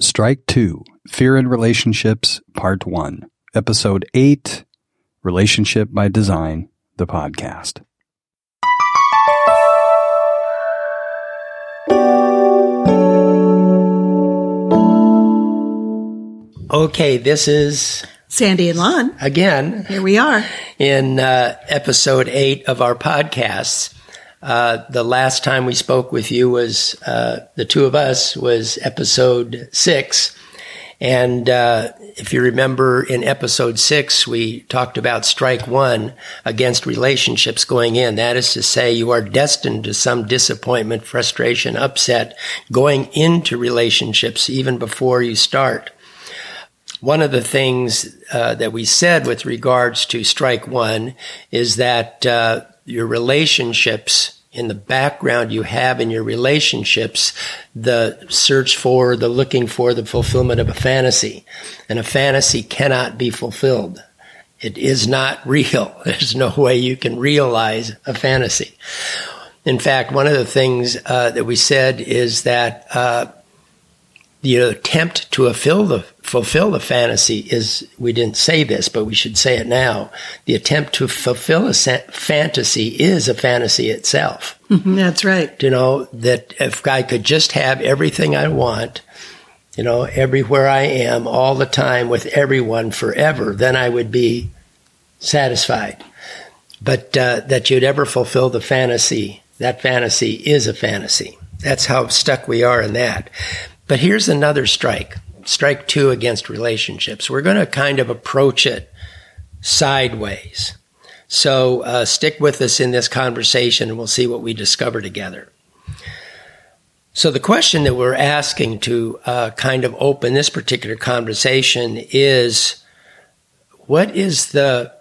Strike 2 Fear in Relationships, Part 1, Episode 8 Relationship by Design, the podcast. Okay, this is Sandy and Lon. again Here we are. in uh, episode eight of our podcasts. Uh, the last time we spoke with you was uh, the two of us was episode six, and uh, if you remember, in episode six we talked about strike one against relationships going in. That is to say, you are destined to some disappointment, frustration, upset going into relationships even before you start. One of the things uh, that we said with regards to strike one is that uh, your relationships in the background you have in your relationships, the search for, the looking for, the fulfillment of a fantasy. And a fantasy cannot be fulfilled. It is not real. There's no way you can realize a fantasy. In fact, one of the things uh, that we said is that uh, the attempt to fulfill the fulfill the fantasy is we didn't say this but we should say it now. The attempt to fulfill a sa- fantasy is a fantasy itself. That's right. you know that if i could just have everything i want you know everywhere i am all the time with everyone forever then i would be satisfied. But uh, that you'd ever fulfill the fantasy that fantasy is a fantasy. That's how stuck we are in that but here's another strike strike two against relationships. We're going to kind of approach it sideways. So uh, stick with us in this conversation and we'll see what we discover together. So the question that we're asking to uh, kind of open this particular conversation is what is the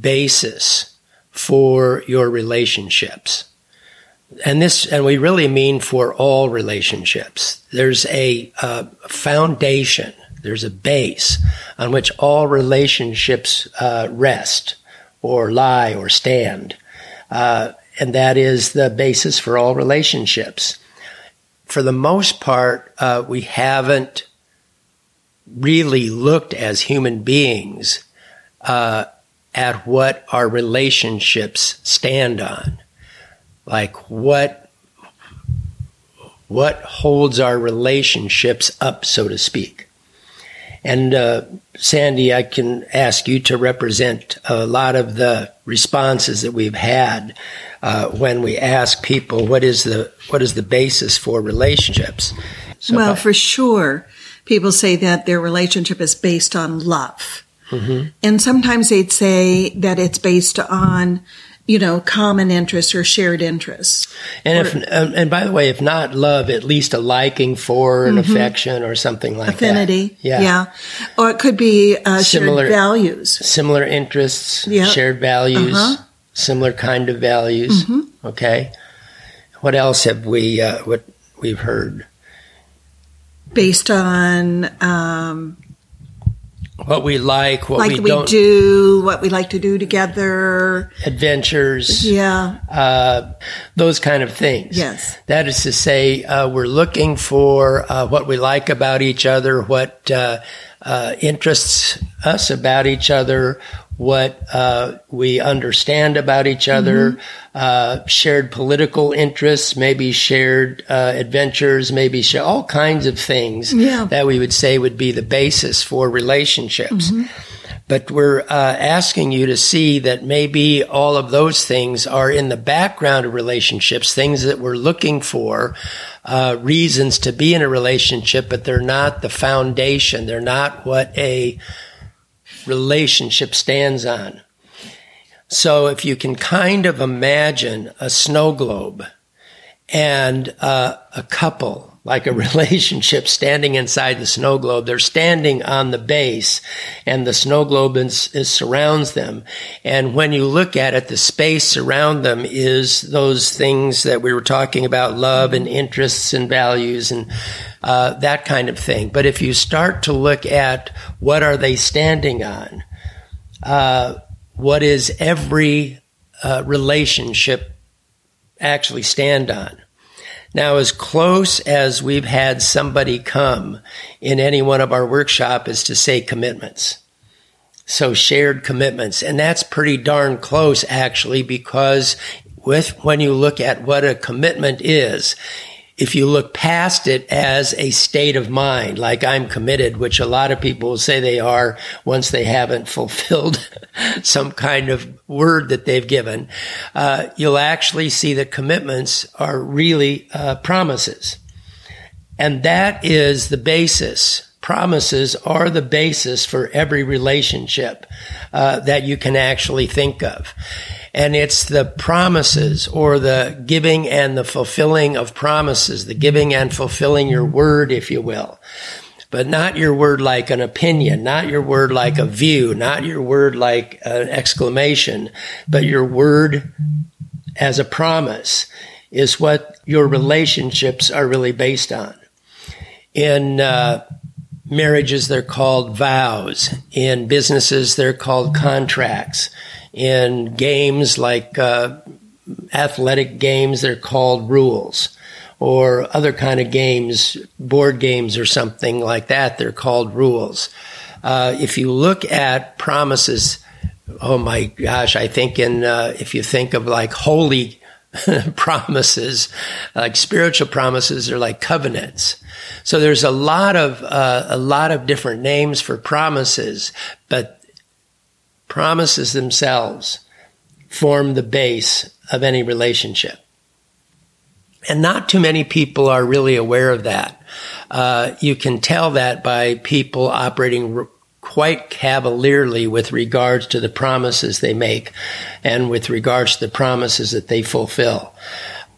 basis for your relationships? And this and we really mean for all relationships. There's a uh, foundation there's a base on which all relationships uh, rest or lie or stand. Uh, and that is the basis for all relationships. For the most part uh, we haven't really looked as human beings uh, at what our relationships stand on like what what holds our relationships up so to speak? And uh, sandy i can ask you to represent a lot of the responses that we've had uh, when we ask people what is the what is the basis for relationships? So well, I- for sure, people say that their relationship is based on love. And sometimes they'd say that it's based on, you know, common interests or shared interests. and if um, and by the way if not love at least a liking for an affection or something like that. Affinity. that yeah Or it could be uh, Similar- shared values. similar interests, Yeah. shared values, Uh-huh. similar kind of values. Mm-hmm. Okay. What else have we uh, what we've heard? Based on, um, What we like, what like we, we, don't. do, what we like to do together. Adventures, Yeah. uh, those kind of things. Yes. That is to say, uh, we're looking for uh, what we like about each other, what uh, uh, interests us about each other, what uh, we understand about each other, uh, shared political interests, maybe shared uh, adventures, maybe share all kinds of things Yeah. that we would say would be the basis for relationships. But we're uh, asking you to see that maybe all of those things are in the background of relationships, things that we're looking for, uh, reasons to be in a relationship, but they're not the foundation. They're not what a relationship stands on. So if you can kind of imagine a snow globe and uh, a couple, like a relationship standing inside the snow globe, they're standing on the base and the snow globe is, is surrounds them. And when you look at it, the space around them is those things that we were talking about, love and interests and values and uh, that kind of thing. But if you start to look at what are they standing on, uh, what is every uh, relationship actually stand on? Now, as close as we've had somebody come in any one of our workshop is to say commitments. So shared commitments. And that's pretty darn close actually because with when you look at what a commitment is, if you look past it as a state of mind, like I'm committed, which a lot of people will say they are once they haven't fulfilled some kind of word that they've given, uh, you'll actually see that commitments are really uh, promises. And that is the basis. Promises are the basis for every relationship uh, that you can actually think of and it's the promises or the giving and the fulfilling of promises, the giving and fulfilling your word, if you will. But not your word like an opinion, not your word like a view, not your word like an exclamation, but your word as a promise is what your relationships are really based on. In uh, marriages, they're called vows. In businesses, they're called contracts in games like uh, athletic games, they're called rules, or other kind of games, board games or something like that, they're called rules. Uh, if you look at promises, oh my gosh, I think in uh, if you think of like holy promises, like spiritual promises, are like covenants. So there's a lot of uh, a lot of different names for promises, but promises themselves form the base of any relationship. And not too many people are really aware of that. Uh, you can tell that by people operating r- quite cavalierly with regards to the promises they make and with regards to the promises that they fulfill.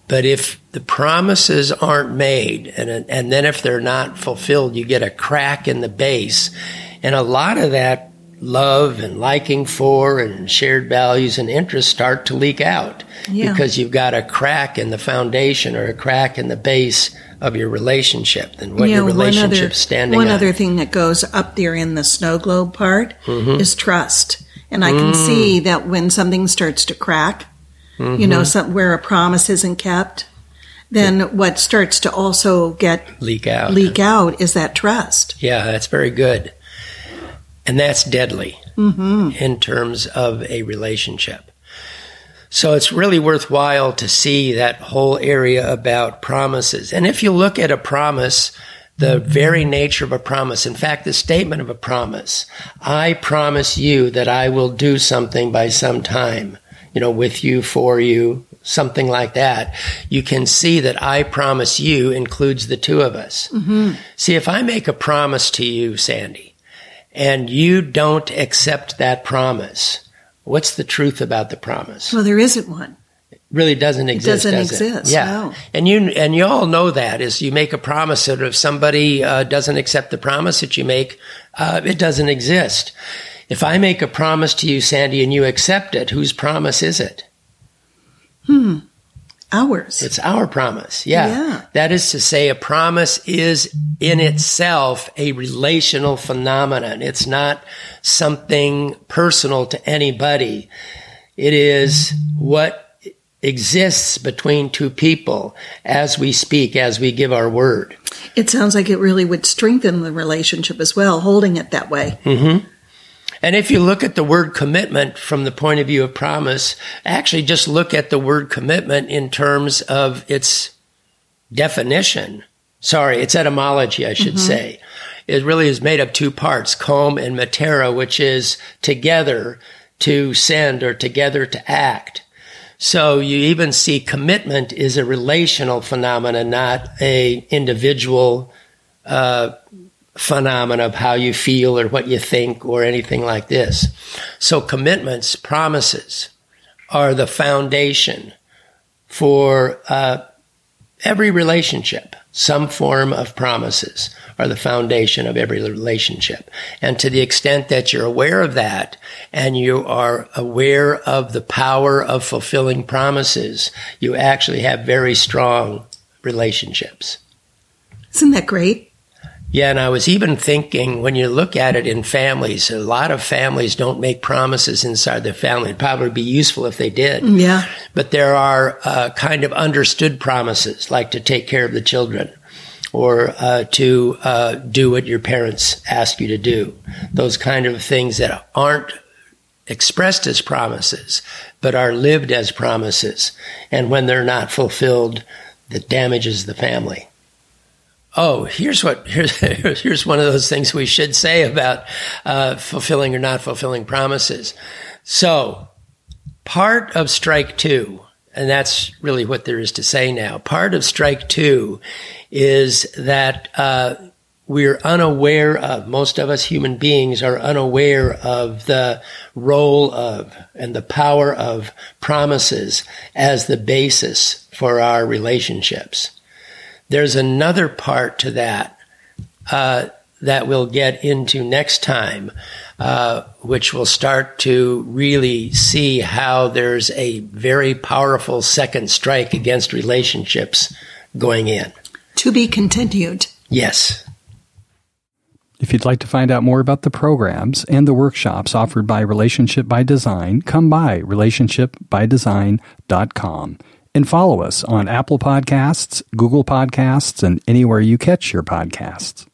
But if the promises aren't made and, and then if they're not fulfilled, you get a crack in the base. And a lot of that love and liking for and shared values and interests start to leak out yeah. because you've got a crack in the foundation or a crack in the base of your relationship and what your relationship's standing one on. other thing that goes up there in the snow globe part mm-hmm. is trust and i can mm. see that when something starts to crack mm-hmm. you know mm-hmm. some, where a promise isn't kept then what starts to also get leak out leak out is that trust yeah that's very good and that's deadly mm-hmm. in terms of a relationship. So it's really worthwhile to see that whole area about promises. And if you look at a promise, the very nature of a promise, in fact, the statement of a promise, I promise you that I will do something by some time, you know, with you, for you, something like that, you can see that I promise you includes the two of us. Mm-hmm. See, if I make a promise to you, Sandy, and you don't accept that promise, what's the truth about the promise? Well, there isn't one. It really doesn't exist. It doesn't does exist. It? Yeah, no. and you and you all know that is you make a promise that if somebody uh, doesn't accept the promise that you make, uh, it doesn't exist. If I make a promise to you, Sandy, and you accept it, whose promise is it? Hmm. Ours. It's our promise. Yeah. yeah. That is to say, a promise is in itself a relational phenomenon. It's not something personal to anybody. It is what exists between two people as we speak, as we give our word. It sounds like it really would strengthen the relationship as well, holding it that way. Mm-hmm. And if you look at the word commitment from the point of view of promise, actually just look at the word commitment in terms of its definition. Sorry, its etymology, I should mm-hmm. say. It really is made of two parts, com and mittere, which is together to send or together to act. So you even see commitment is a relational phenomenon, not a individual uh, phenomena of how you feel or what you think or anything like this. So commitments, promises are the foundation for uh, every relationship. Some form of promises are the foundation of every relationship. And to the extent that you're aware of that and you are aware of the power of fulfilling promises, you actually have very strong relationships. Isn't that great? Yeah, and I was even thinking when you look at it in families, a lot of families don't make promises inside their family. It'd probably be useful if they did. Yeah. But there are uh, kind of understood promises, like to take care of the children or uh, to uh, do what your parents ask you to do. Those kind of things that aren't expressed as promises, but are lived as promises. And when they're not fulfilled, that damages the family. Oh, here's what here's here's one of those things we should say about uh, fulfilling or not fulfilling promises. So, part of strike two, and that's really what there is to say now. Part of strike two is that uh, we're unaware of most of us human beings are unaware of the role of and the power of promises as the basis for our relationships there's another part to that uh, that we'll get into next time, uh, which will start to really see how there's a very powerful second strike against relationships going in. To be continued. Yes. If you'd like to find out more about the programs and the workshops offered by Relationship by Design, come by relationshipbydesign.com and follow us on Apple Podcasts, Google Podcasts, and anywhere you catch your podcasts.